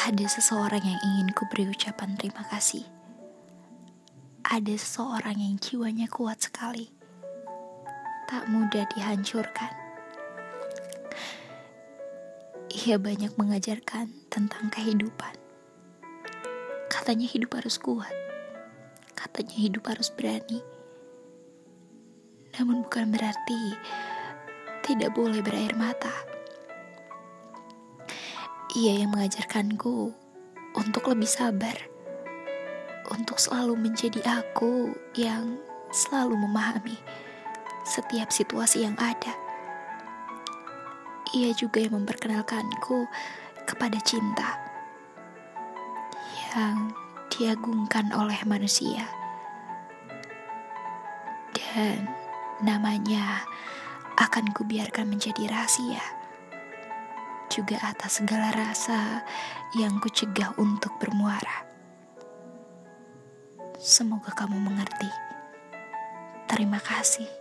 Ada seseorang yang ingin ku beri ucapan terima kasih. Ada seseorang yang jiwanya kuat sekali. Tak mudah dihancurkan. Ia banyak mengajarkan tentang kehidupan. Katanya hidup harus kuat. Katanya hidup harus berani. Namun bukan berarti tidak boleh berair mata. Ia yang mengajarkanku untuk lebih sabar, untuk selalu menjadi aku yang selalu memahami setiap situasi yang ada. Ia juga yang memperkenalkanku kepada cinta yang diagungkan oleh manusia, dan namanya akan kubiarkan menjadi rahasia juga atas segala rasa yang kucegah untuk bermuara. Semoga kamu mengerti. Terima kasih.